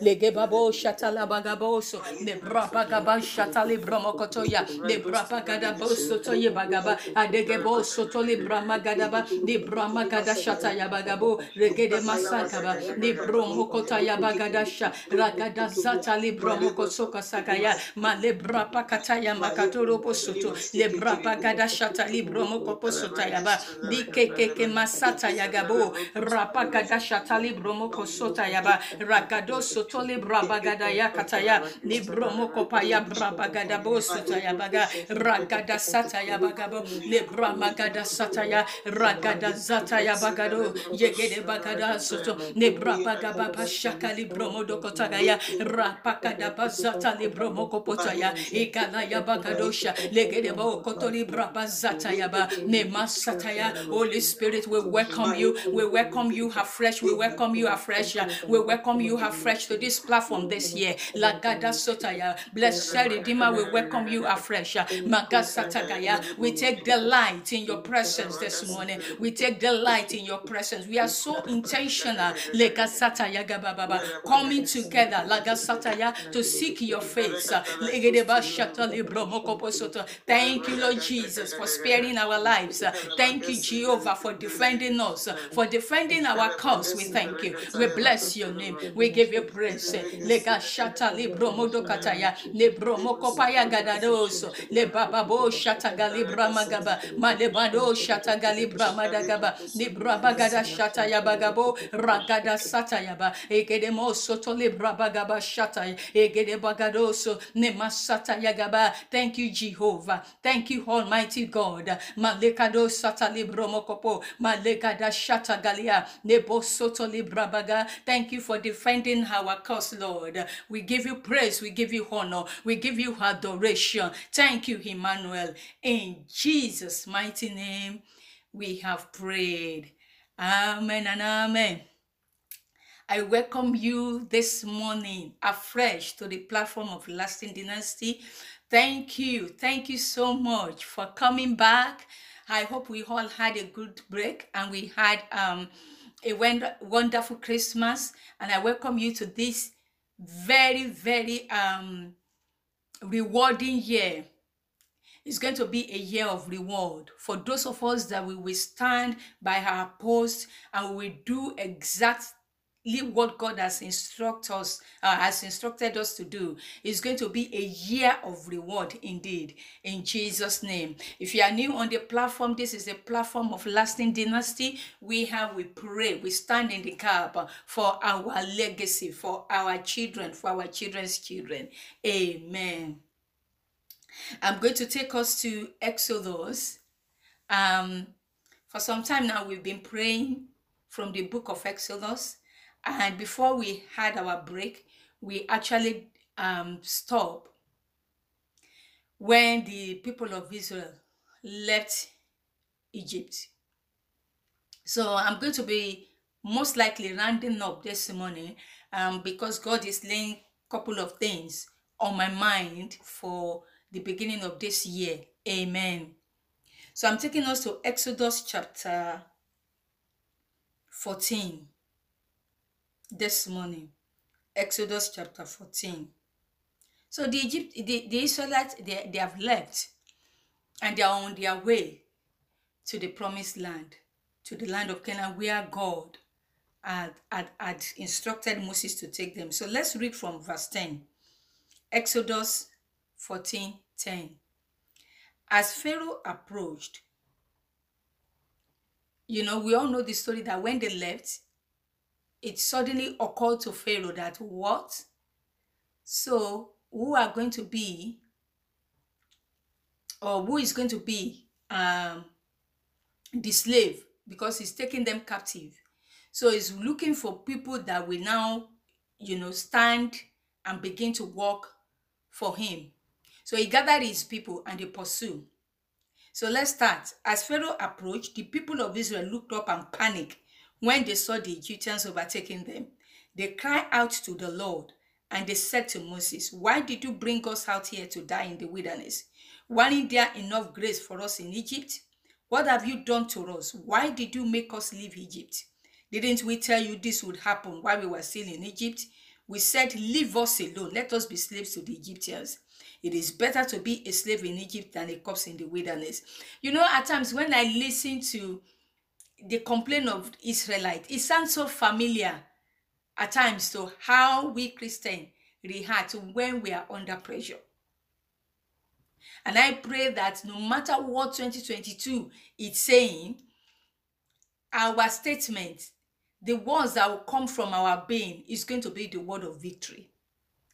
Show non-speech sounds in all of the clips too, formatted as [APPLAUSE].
Lege babo shatala bagaboso. Le brapa gaba shatali bromokotoya. Le brapa gada boso toye bagaba. Adege boso to le brama gadaba. Le brama gada shataya bagabo. Regede masakaba. Le bromokota ya bagadasha. Ragada zata le bromokosoka sakaya. Ma le brapa kataya makatoro posoto. Le brapa gada shata le bromokoposota yaba. Di keke masata yagabo. Rapa gada shata le bromokosota yaba. Ragado soto le brabagada yakataya. Le bromokopaya brabagada bosota yabaga. Ragada sata yabagabo. Le bramagada sataya. Ragada zata yabagado. Yegede bagada soto. Le brabagaba shaka li bromodokotagaya. Rapakada bazata li bromokopotaya. Ikala yabagadosha. Legede bokoto li brabazata yaba. Ne masataya. Holy Spirit, we welcome you. We welcome you afresh. We welcome you afresh. We welcome you afresh to this platform this year. Lagada sotaya. Blessed Redeemer, we welcome you afresh. Magasatagaya. We take delight in your presence this morning. We take delight in your presence. We are so intentional. Legasataya gabababa. Coming together. Lagasataya to seek your face. Thank you, Lord Jesus, for sparing our lives. Thank you, Jehovah, for defending us, for defending our cause. We thank you. We bless your name. We give you praise. Lega shata libro modokataya. Libro mokopaya gadadoso. Shata galibra magaba. Malebado shata galibra madagaba. Libra bagada shata yabagabo. Ragada sata yaba. Egede soto libra bagaba shata. Egede bagadoso. Nemasata yagaba. Thank you, Jehovah. Thank you, Almighty God. Malekado sata. Malekada shata galia. Nebo soto libra baga. Thank you for defending our cause, Lord. We give you praise. We give you honor. We give you adoration. Thank you, Emmanuel. In Jesus' mighty name, we have prayed. Amen and amen. I welcome you this morning afresh to the platform of Lasting Dynasty. Thank you. Thank you so much for coming back. I hope we all had a good break and we had um, a wonder- wonderful Christmas. And I welcome you to this very, very um, rewarding year. It's going to be a year of reward for those of us that we will stand by our post and we will do exactly what God has instructed us uh, has instructed us to do. It's going to be a year of reward indeed in Jesus' name. If you are new on the platform, this is a platform of lasting dynasty. We have we pray, we stand in the gap for our legacy, for our children, for our children's children. Amen. I'm going to take us to Exodus. Um, for some time now, we've been praying from the book of Exodus. And before we had our break, we actually um, stopped when the people of Israel left Egypt. So I'm going to be most likely rounding up this morning um, because God is laying a couple of things on my mind for the beginning of this year. Amen. So I'm taking us to Exodus chapter 14 this morning. Exodus chapter 14. So the Egypt, the, the Israelites, they, they have left and they are on their way to the promised land, to the land of Canaan where God had, had, had instructed Moses to take them. So let's read from verse 10. Exodus 14 10. As Pharaoh approached, you know, we all know the story that when they left, it suddenly occurred to Pharaoh that what? So, who are going to be, or who is going to be um, the slave because he's taking them captive. So, he's looking for people that will now, you know, stand and begin to work for him. So, he gathered his people and they pursue. So let's start. As Pharaoh approached, the people of Israel looked up and panicked when they saw the Egyptians overtaking them. They cried out to the Lord and they said to Moses, Why did you bring us out here to die in the wilderness? Wasn't there enough grace for us in Egypt? What have you done to us? Why did you make us leave Egypt? Didn't we tell you this would happen while we were still in Egypt? We said, Leave us alone. Let us be slaves to the Egyptians. It is better to be a slave in Egypt than a corpse in the wilderness. You know, at times when I listen to the complaint of Israelite, it sounds so familiar at times to how we Christians react when we are under pressure. And I pray that no matter what 2022 is saying, our statement, the words that will come from our being, is going to be the word of victory.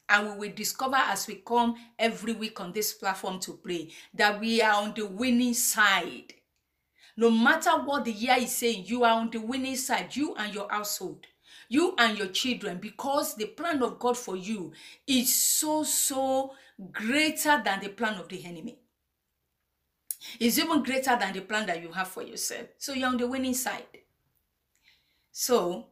And we will discover as we come every week on this platform to pray that we are on the winning side. No matter what the year is saying, you are on the winning side, you and your household, you and your children, because the plan of God for you is so, so greater than the plan of the enemy. It's even greater than the plan that you have for yourself. So you're on the winning side. So,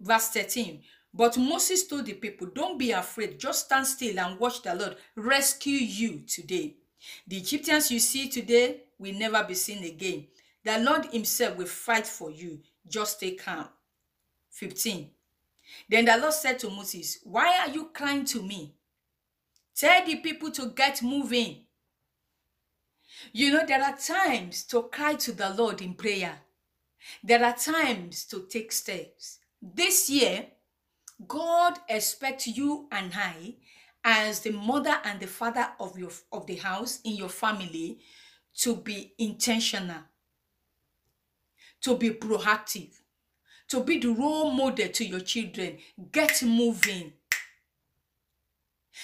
verse 13. But Moses told the people, Don't be afraid, just stand still and watch the Lord rescue you today. The Egyptians you see today will never be seen again. The Lord Himself will fight for you. Just stay calm. 15. Then the Lord said to Moses, Why are you crying to me? Tell the people to get moving. You know, there are times to cry to the Lord in prayer. There are times to take steps. This year, God expects you and I, as the mother and the father of your of the house in your family, to be intentional, to be proactive, to be the role model to your children. Get moving.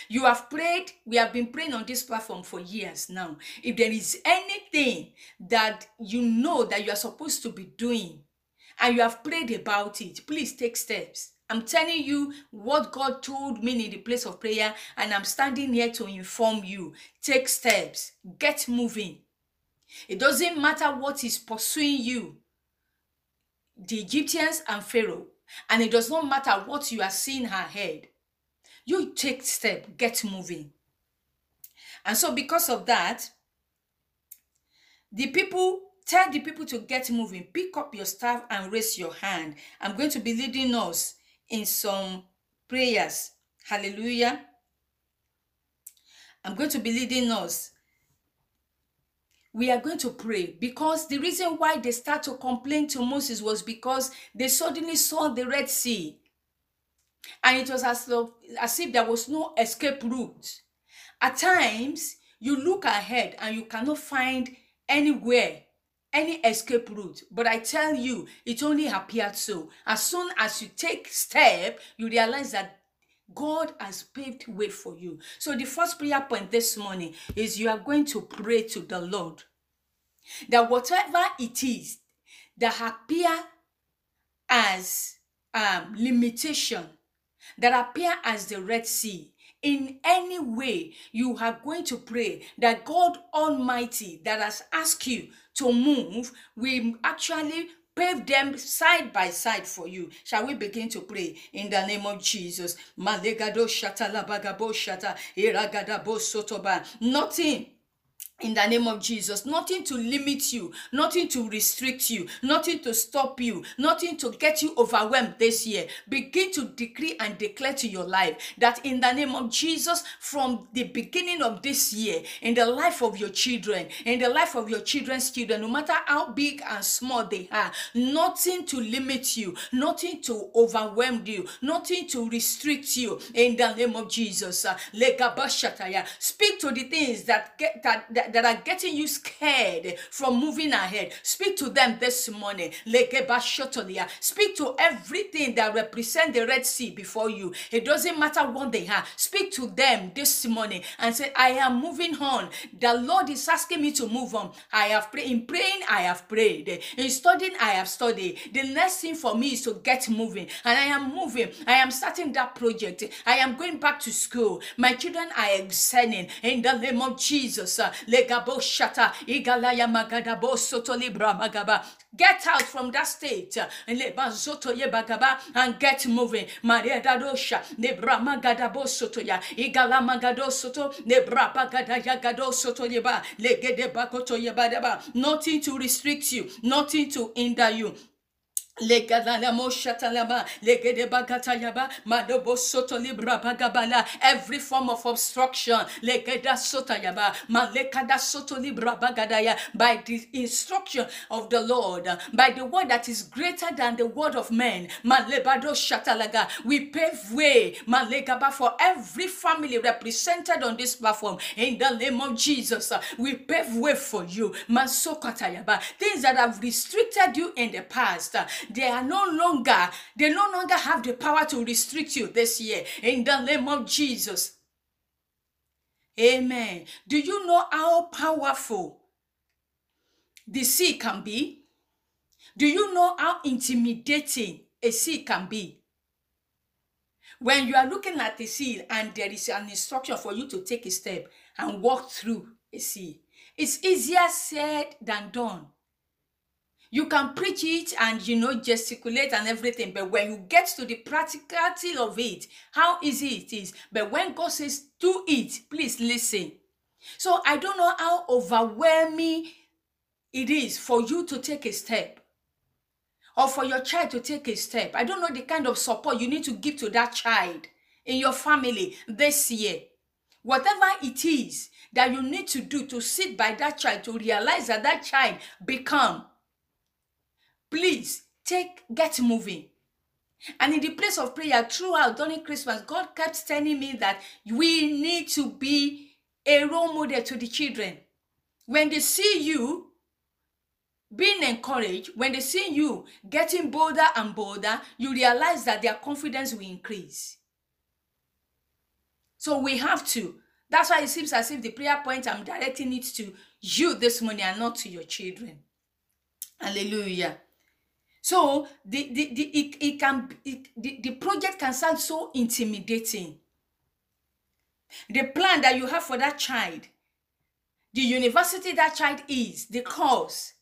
You have prayed, we have been praying on this platform for years now. If there is anything that you know that you are supposed to be doing and you have prayed about it, please take steps. I'm telling you what God told me in the place of prayer, and I'm standing here to inform you. Take steps, get moving. It doesn't matter what is pursuing you, the Egyptians and Pharaoh, and it does not matter what you are seeing ahead. You take step, get moving. And so, because of that, the people tell the people to get moving. Pick up your staff and raise your hand. I'm going to be leading us in some prayers. Hallelujah. I'm going to be leading us. We are going to pray. Because the reason why they start to complain to Moses was because they suddenly saw the Red Sea. And it was as, though, as if there was no escape route. At times, you look ahead and you cannot find anywhere any escape route. But i tell you it only appeared so. As soon as you take step you realize that god has paved way for you so the first prayer point this morning is you are going to pray to the lord that whatever it is that appear as um, limitation that appear as the Red Sea. In any way, you are going to pray that God Almighty, that has asked you to move, will actually pave them side by side for you. Shall we begin to pray in the name of Jesus? Shata shata. Nothing in the name of Jesus. Nothing to limit you, nothing to restrict you, nothing to stop you, nothing to get you overwhelmed this year. Begin to decree and declare to your life that in the name of Jesus, from the beginning of this year, in the life of your children, in the life of your children's children, no matter how big and small they are, nothing to limit you, nothing to overwhelm you, nothing to restrict you in the name of Jesus. Speak to the things that that, that, that are getting you scared from moving ahead. Speak to them this morning. Speak to everything that represent the Red Sea before you. It doesn't matter what they are. Speak to them this morning and say, I am moving on. The Lord is asking me to move on. I have prayed. In praying, I have prayed. In studying, I have studied. The next thing for me is to get moving. And I am moving. I am starting that project. I am going back to school. My children are excelling in the name of Jesus. Uh, Legabo shata. Igalaya magadabo soto libra magaba. Get out from that state and get moving. Maria dadosha. Nebra magadabo soto ya. Igala magado soto. Nebra bagada yagado soto yeba. Legede bakoto yeba deba. Nothing to restrict you. Nothing to hinder you. Every form of obstruction, by the instruction of the Lord, by the word that is greater than the word of men, we pave way, for every family represented on this platform. In the name of Jesus, we pave way for you. Things that have restricted you in the past, they are no longer, they no longer have the power to restrict you this year. In the name of Jesus. Amen. Do you know how powerful the sea can be? Do you know how intimidating a sea can be? When you are looking at a sea and there is an instruction for you to take a step and walk through a sea, it's easier said than done. You can preach it and you know gesticulate and everything, but when you get to the practicality of it, how easy it is. But when God says do it, please listen. So I don't know how overwhelming it is for you to take a step or for your child to take a step. I don't know the kind of support you need to give to that child in your family this year. Whatever it is that you need to do to sit by that child to realize that that child become please take get moving. And in the place of prayer throughout during christmas god kept telling me that we need to be a role model to the children. When they see you being encouraged when they see you getting bolder and bolder you realize that their confidence will increase. So we have to. That's why it seems as if the prayer point i'm directing it to you this morning and not to your children. Hallelujah so the the, the it, it can it, the, the project can sound so intimidating. The plan that you have for that child, the university that child is, the course,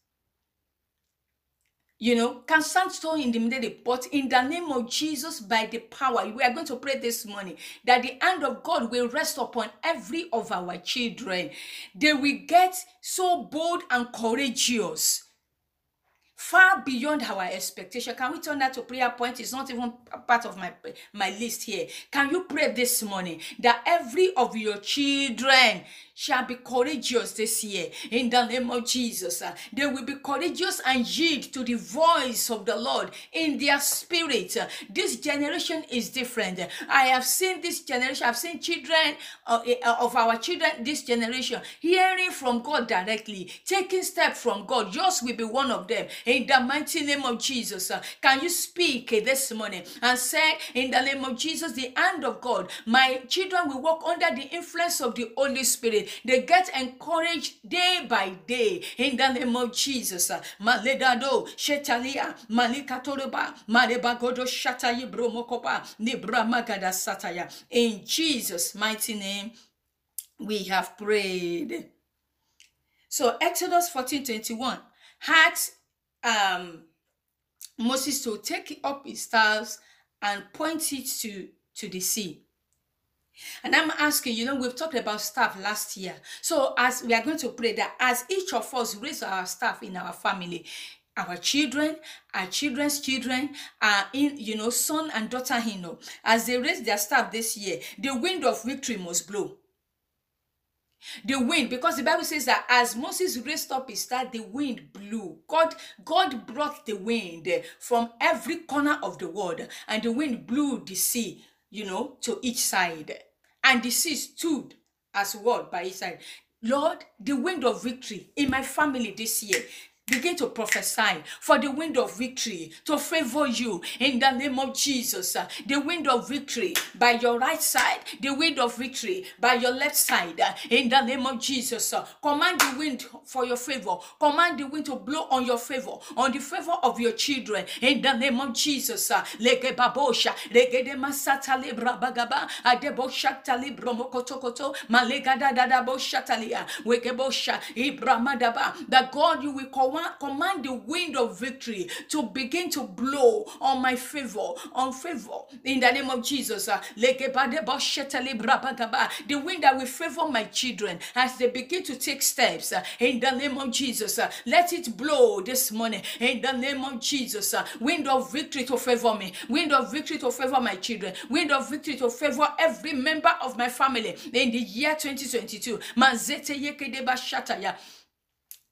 you know, can sound so intimidating. But in the name of Jesus, by the power, we are going to pray this morning that the hand of God will rest upon every of our children. They will get so bold and courageous far beyond our expectation. Can we turn that to prayer point? It's not even part of my my list here. Can you pray this morning that every of your children shall be courageous this year in the name of Jesus. They will be courageous and yield to the voice of the Lord in their spirit. This generation is different. I have seen this generation, I've seen children uh, of our children, this generation, hearing from God directly, taking step from God. Yours will be one of them in the mighty name of Jesus. Uh, Can you speak uh, this morning and say, in the name of Jesus, the hand of God, my children will walk under the influence of the Holy Spirit. They get encouraged day by day in the name of Jesus. Maledado, Shetalia, Malikatoroba, Marebagodo Shatayi Bromokopa, Nibramagada Sataya. In Jesus' mighty name, we have prayed. So Exodus 14 21 asks um, Moses to take up his staff and point it to, to the sea. And I'm asking, you know, we've talked about staff last year. So as we are going to pray that as each of us raise our staff in our family, our children, our children's children, are in, you know, son and daughter-in-law, as they raise their staff this year, the wind of victory must blow. The wind, because the Bible says that as Moses raised up his staff, the wind blew. God, God brought the wind from every corner of the world, and the wind blew the sea, you know, to each side. And the sea stood as word by each side. Lord, the wind of victory in my family this year. Begin to prophesy for the wind of victory to favor you in the name of Jesus. The wind of victory by your right side, the wind of victory by your left side in the name of Jesus. Command the wind for your favor. Command the wind to blow on your favor, on the favor of your children in the name of Jesus. Lege babosha, lege de masata libra bagaba, adebosha talibro mokotokoto, malega da da da bosha talia, weke bosha, ibramadaba. That God, you will command command, the wind of victory to begin to blow on my favor, on favor in the name of Jesus. uh, The wind that will favor my children as they begin to take steps uh, in the name of Jesus. uh, Let it blow this morning in the name of Jesus. Wind of victory to favor me, wind of victory to favor my children, wind of victory to favor every member of my family in the year 2022. Mazete yekedeba shataya.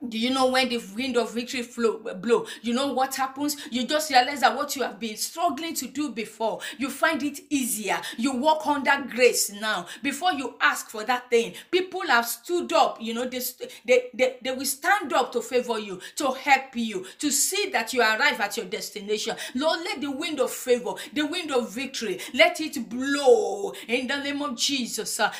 Do you know when the wind of victory flow blow? You know what happens? You just realize that what you have been struggling to do before, you find it easier. You walk under grace now. Before you ask for that thing, people have stood up. You know, they, they, they, they will stand up to favor you, to help you, to see that you arrive at your destination. Lord, let the wind of favor, the wind of victory, let it blow in the name of Jesus. Uh,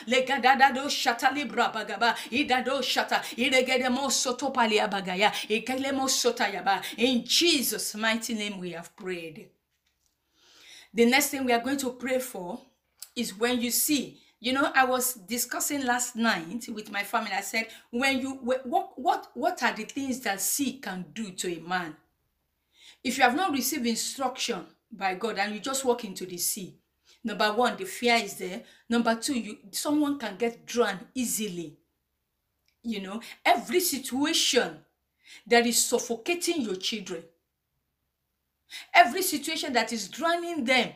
In Jesus' mighty name we have prayed. The next thing we are going to pray for is when you see. You know, I was discussing last night with my family. I said, when you wh- what what what are the things that sea can do to a man? If you have not received instruction by God and you just walk into the sea, number one, the fear is there. Number two, you someone can get drowned easily. You know, every situation that is suffocating your children, every situation that is drowning them,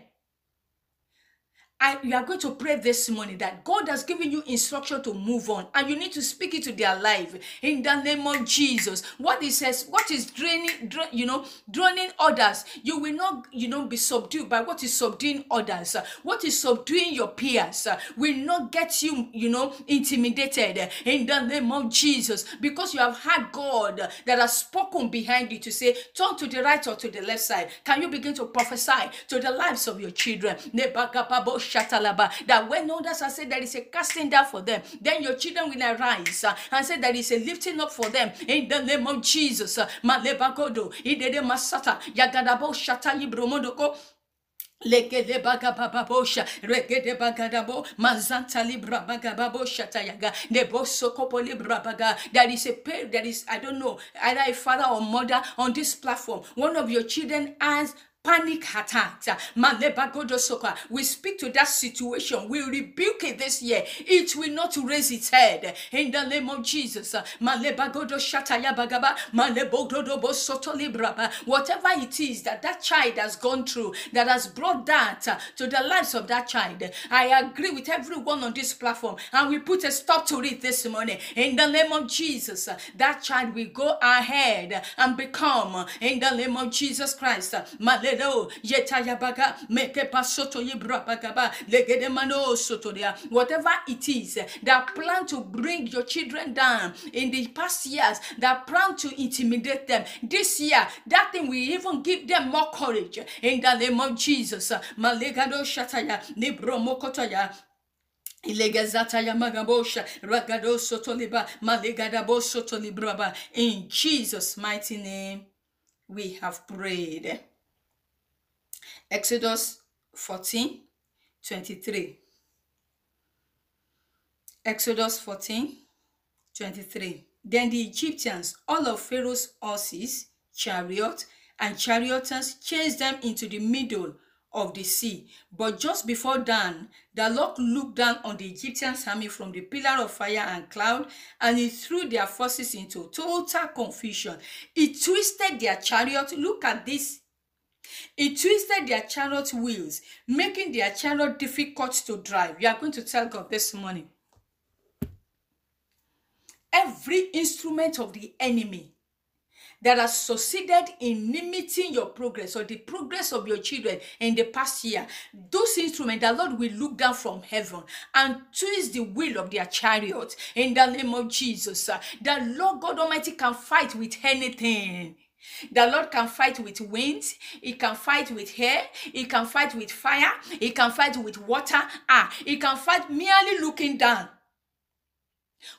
I, you are going to pray this morning that God has given you instruction to move on, and you need to speak it to their life in the name of Jesus. What He says, what is draining, dra- you know, drowning others, you will not, you know, be subdued by what is subduing others. What is subduing your peers will not get you, you know, intimidated in the name of Jesus because you have had God that has spoken behind you to say, turn to the right or to the left side. Can you begin to prophesy to the lives of your children? That when others have said there is a casting down for them, then your children will arise uh, and say that there is a lifting up for them in the name of Jesus. Uh, Malebagodo, idede masata, yagadabo shata yibromodoko. Legede bagabababosha, regede bagadabo, mazanta libra bagababosha tayaga, nebo sokopo libra baga. There is a pair, there is, I don't know, either a father or mother on this platform. One of your children has panic attacks. Malebagodosoka. We speak to that situation. We rebuke it this year. It will not raise its head. In the name of Jesus. Malebagodoshatayabagaba. Malebogdodobosotolibraba. Whatever it is that that child has gone through, that has brought that to the lives of that child, I agree with everyone on this platform. And we put a stop to it this morning. In the name of Jesus, that child will go ahead and become, in the name of Jesus Christ, uh, Whatever it is that plan to bring your children down in the past years, that plan to intimidate them, this year, that thing will even give them more courage in the name of Jesus. Malegado Shataya. In Jesus' mighty name, we have prayed. Exodus 14 23. Exodus 14 23. Then the Egyptians, all of Pharaoh's horses, chariot, and charioteers chased them into the middle of the sea. But just before dawn, the Lord looked down on the Egyptians' army from the pillar of fire and cloud, and he threw their forces into total confusion. He twisted their chariot. Look at this it twisted their chariot wheels, making their chariot difficult to drive. You are going to tell God this morning. Every instrument of the enemy that has succeeded in limiting your progress or the progress of your children in the past year, those instruments, the Lord will look down from heaven and twist the wheel of their chariot in the name of Jesus. The Lord God Almighty can fight with anything. The Lord can fight with winds, He can fight with air, He can fight with fire, He can fight with water. Ah, He can fight merely looking down.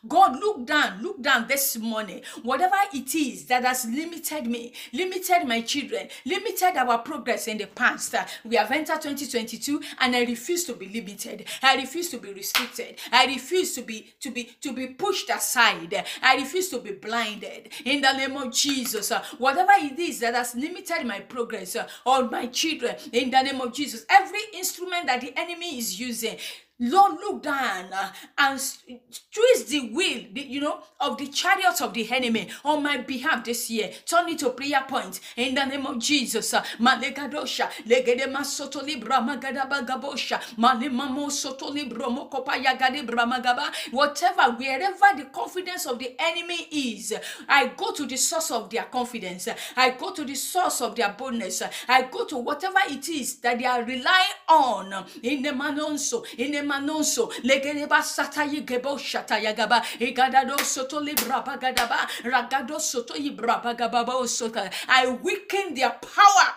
God, look down, look down this morning. Whatever it is that has limited me, limited my children, limited our progress in the past. uh, We have entered 2022 and I refuse to be limited. I refuse to be restricted. I refuse to be to be to be pushed aside. I refuse to be blinded. In the name of Jesus, uh, whatever it is that has limited my progress uh, or my children, in the name of Jesus, every instrument that the enemy is using Lord, look down uh, and twist the wheel, you know, of the chariots of the enemy on my behalf this year. Turn it to prayer point in the name of Jesus. uh, Malegadosha, legede masoto libra magadaba gabosha, malimamo soto libro mokopa yagade bramagaba. Whatever, wherever the confidence of the enemy is, I go to the source of their confidence. I go to the source of their boldness. I go to whatever it is that they are relying on in the manonso, in the manonso, gebo soto ragado soto ibra bagababa sota. I weaken their power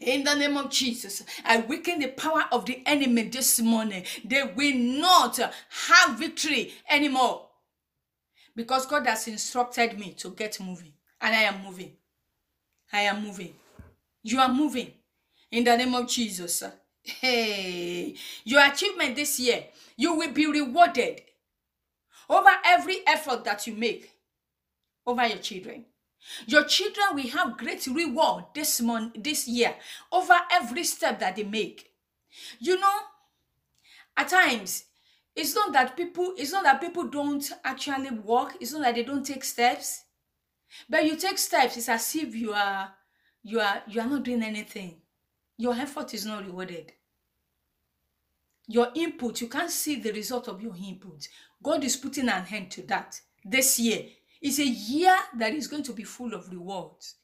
in the name of Jesus, I weaken the power of the enemy this morning. They will not have victory anymore because God has instructed me to get moving, and I am moving. I am moving. You are moving in the name of Jesus. Hey, your achievement this year, you will be rewarded over every effort that you make over your children. Your children will have great reward this month, this year, over every step that they make. You know, at times, it's not that people, it's not that people don't actually walk, it's not that they don't take steps. But you take steps, it's as if you are you are you are not doing anything. Your effort is not rewarded. Your input, you can't see the result of your input. God is putting an end to that this year. It's a year that is going to be full of rewards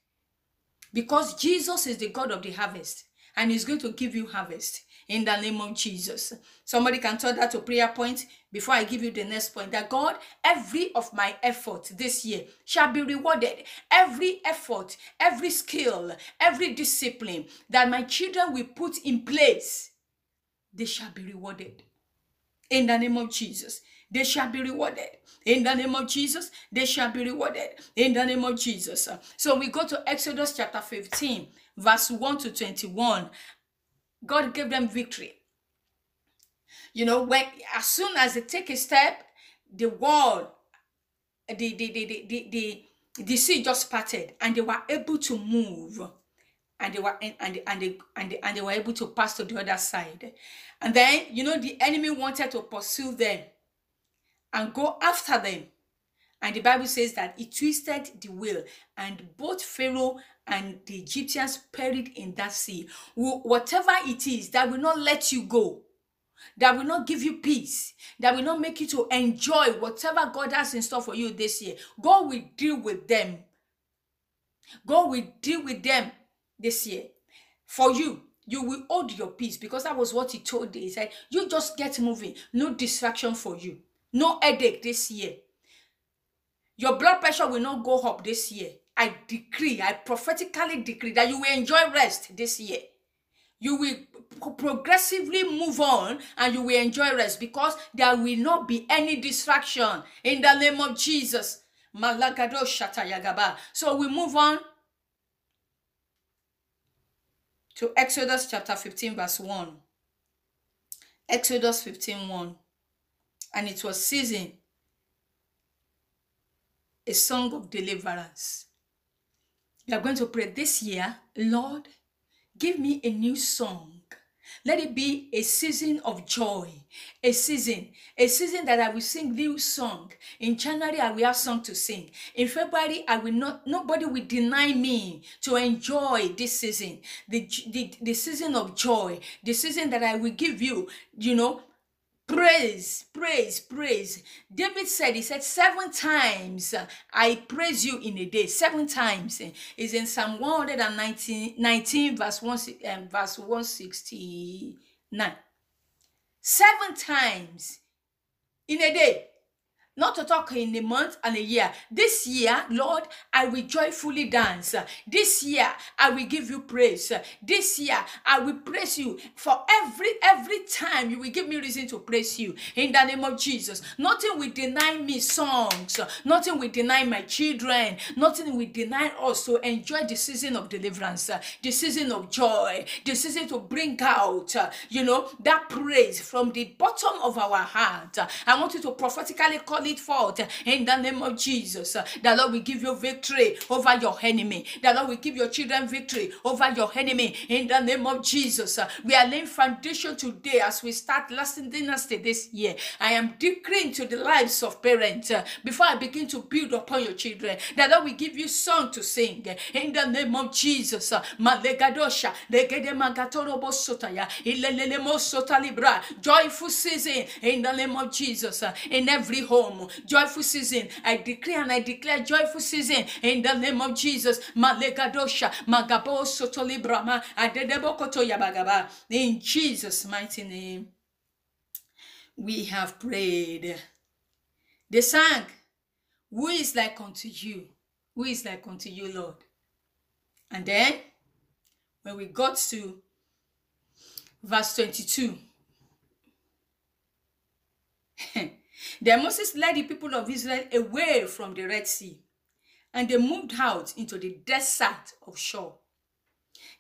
because Jesus is the God of the harvest and He's going to give you harvest in the name of Jesus. Somebody can turn that to prayer point before I give you the next point that God, every of my effort this year shall be rewarded. Every effort, every skill, every discipline that my children will put in place, they shall be rewarded in the name of Jesus. They shall be rewarded. In the name of Jesus, they shall be rewarded. In the name of Jesus. So we go to Exodus chapter 15, verse 1 to 21. God gave them victory. You know, when as soon as they take a step, the wall, the the the the the, the, the sea just parted and they were able to move and they were and and and they and they, and they were able to pass to the other side and then you know the enemy wanted to pursue them and go after them and the bible says that he twisted the wheel and both pharaoh and the egyptians perished in that sea whatever it is that will not let you go that will not give you peace, that will not make you to enjoy whatever God has in store for you this year. God will deal with them. God will deal with them this year. For you, you will hold your peace because that was what he told you. He said, You just get moving, no distraction for you, no headache this year. Your blood pressure will not go up this year. I decree, I prophetically decree that you will enjoy rest this year you will pro- progressively move on and you will enjoy rest because there will not be any distraction in the name of Jesus. So we move on to Exodus chapter 15, verse 1. Exodus 15 1. And it was season a song of deliverance. We are going to pray this year, Lord, give me a new song. Let it be a season of joy, a season, a season that I will sing new song. In January, I will have song to sing. In February, I will not. Nobody will deny me to enjoy this season, the the, the season of joy, the season that I will give you. You know, praise praise praise. David said he said seven times i praise you in a day. Seven times. Is in psalm 119 19 verse 1 um, verse 169 seven times in a day not to talk in a month and a year. This year, Lord, I will joyfully dance. This year, I will give you praise. This year, I will praise you for every every time you will give me reason to praise you in the name of Jesus. Nothing will deny me songs. Nothing will deny my children. Nothing will deny us to enjoy the season of deliverance, the season of joy, the season to bring out, you know, that praise from the bottom of our heart. I want you to prophetically call it forth in the name of Jesus. The Lord will give you victory over your enemy. The Lord will give your children victory over your enemy in the name of Jesus. We are laying foundation today as we start lasting dynasty this year. I am decreeing to the lives of parents uh, before I begin to build upon your children. The Lord will give you song to sing in the name of Jesus. Malegadosha, sotaya. Joyful season in the name of Jesus. In every home, joyful season. I decree and I declare joyful season in the name of Jesus. Malegadosha, magabo soto libra ma yabagaba. In Jesus' mighty name, we have prayed. They sang, Who is like unto you? Who is like unto you, Lord? And then, when we got to verse 22, [LAUGHS] then Moses led the people of Israel away from the Red Sea, and they moved out into the desert of Shur.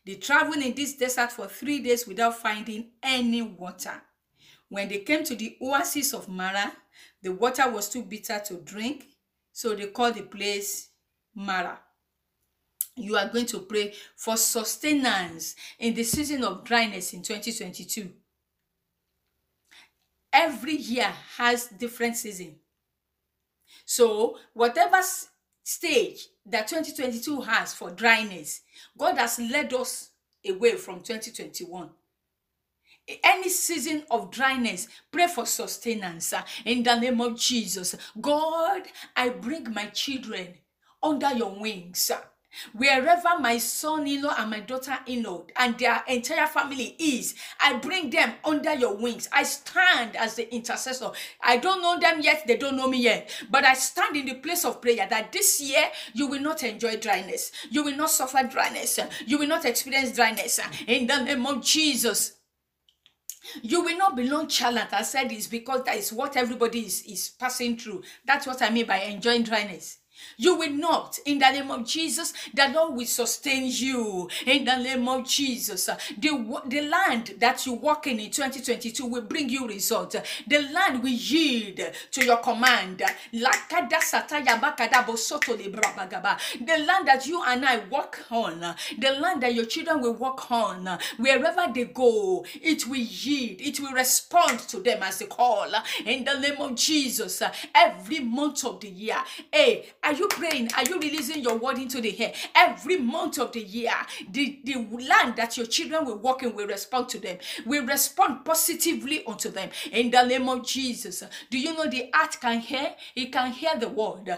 They traveled in this desert for three days without finding any water. When they came to the oasis of Mara, the water was too bitter to drink, so they called the place Mara. You are going to pray for sustenance in the season of dryness in 2022. Every year has different season. So, whatever stage that 2022 has for dryness, God has led us away from 2021 any season of dryness, pray for sustenance in the name of Jesus. God, I bring my children under your wings. Wherever my son in law and my daughter in law and their entire family is, I bring them under your wings. I stand as the intercessor. I don't know them yet, they don't know me yet, but I stand in the place of prayer that this year you will not enjoy dryness, you will not suffer dryness, you will not experience dryness in the name of Jesus. You will not be nonchalant. I said this because that is what everybody is, is passing through. That's what I mean by enjoying dryness. You will not, in the name of Jesus, the Lord will sustain you. In the name of Jesus, the, the land that you walk in in 2022 will bring you result. The land will yield to your command. The land that you and I walk on, the land that your children will walk on, wherever they go, it will yield, it will respond to them as they call. In the name of Jesus, every month of the year, hey, are you praying? Are you releasing your word into the air? Every month of the year, the, the land that your children will walk in will respond to them, will respond positively unto them. In the name of Jesus, do you know the art can hear? It can hear the word.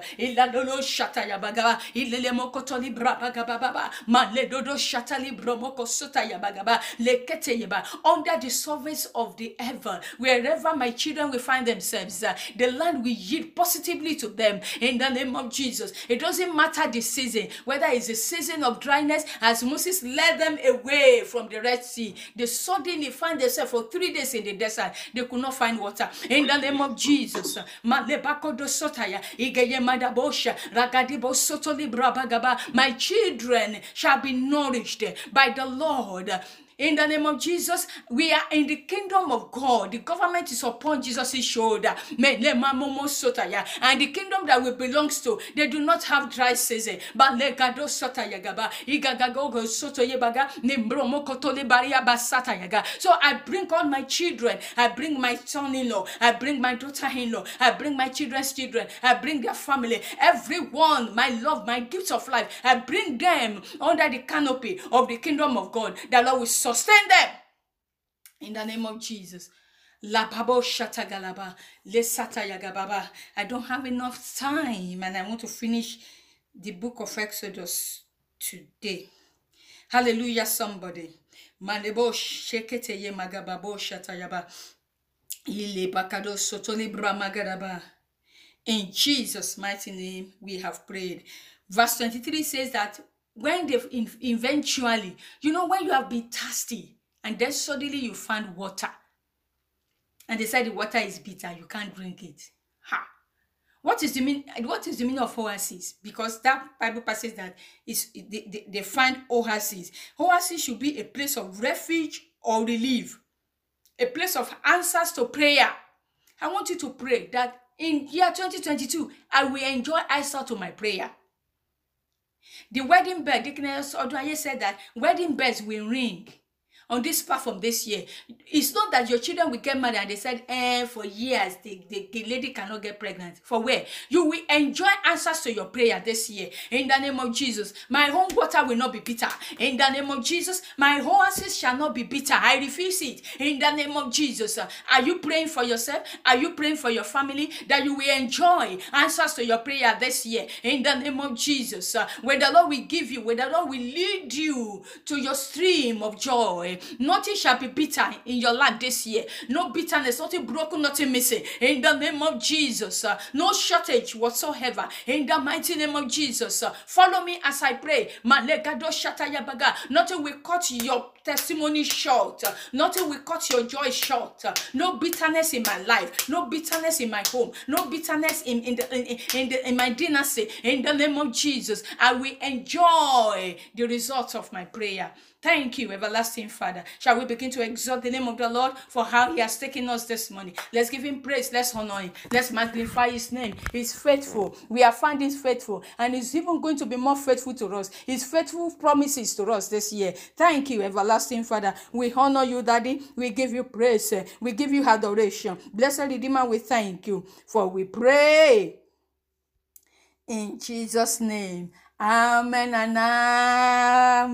Under the surface of the heaven, wherever my children will find themselves, the land will yield positively to them. In the name of Jesus, it doesn't matter the season, whether it's a season of dryness, as Moses led them away from the Red Sea, they suddenly find themselves for three days in the desert. They could not find water. In the name of Jesus, my children shall be nourished by the Lord. In the name of Jesus, we are in the kingdom of God. The government is upon Jesus' shoulder. And the kingdom that we belongs to, they do not have dry season. So I bring all my children. I bring my son-in-law. I bring my daughter-in-law. I bring my children's children. I bring their family. Everyone, my love, my gifts of life. I bring them under the canopy of the kingdom of God. The Lord will sustain them in the name of Jesus. La babo shatagalaba, le satayagababa. I don't have enough time and I want to finish the book of Exodus today. Hallelujah, somebody. Malebo shekete ye magababo shatayaba. Ile bakado sotoli bramagadaba. In Jesus' mighty name, we have prayed. Verse 23 says that when they eventually, you know, when you have been thirsty and then suddenly you find water, and they said the water is bitter, you can't drink it. Ha! What is the mean? What is the meaning of oasis? Because that Bible passage that is they, they, they find oasis. Oasis should be a place of refuge or relief, a place of answers to prayer. I want you to pray that in year 2022, I will enjoy answer to my prayer. The wedding bell, Deaconess Oduaye said that wedding bells will ring on this platform this year. It's not that your children will get married and they said, eh, for years the, the, the lady cannot get pregnant. For where? You will enjoy answers to your prayer this year. In the name of Jesus, my home water will not be bitter. In the name of Jesus, my oasis shall not be bitter. I refuse it. In the name of Jesus, are you praying for yourself? Are you praying for your family that you will enjoy answers to your prayer this year? In the name of Jesus, when the Lord will give you, when the Lord will lead you to your stream of joy, Nothing shall be bitter in your life this year. No bitterness, nothing broken, nothing missing. In the name of Jesus, uh, no shortage whatsoever. In the mighty name of Jesus, uh, follow me as I pray. Nothing will cut your testimony short. Nothing will cut your joy short. No bitterness in my life. No bitterness in my home. No bitterness in, in, the, in, in, the, in my dynasty. In the name of Jesus, I will enjoy the results of my prayer. Thank you, everlasting Father. Shall we begin to exalt the name of the Lord for how He has taken us this morning? Let's give Him praise. Let's honor Him. Let's magnify His name. He's faithful. We are finding faithful, and He's even going to be more faithful to us. His faithful promises to us this year. Thank you, everlasting Father. We honor you, Daddy. We give you praise. We give you adoration. Blessed Redeemer, we thank you for we pray in Jesus' name. Amen and amen.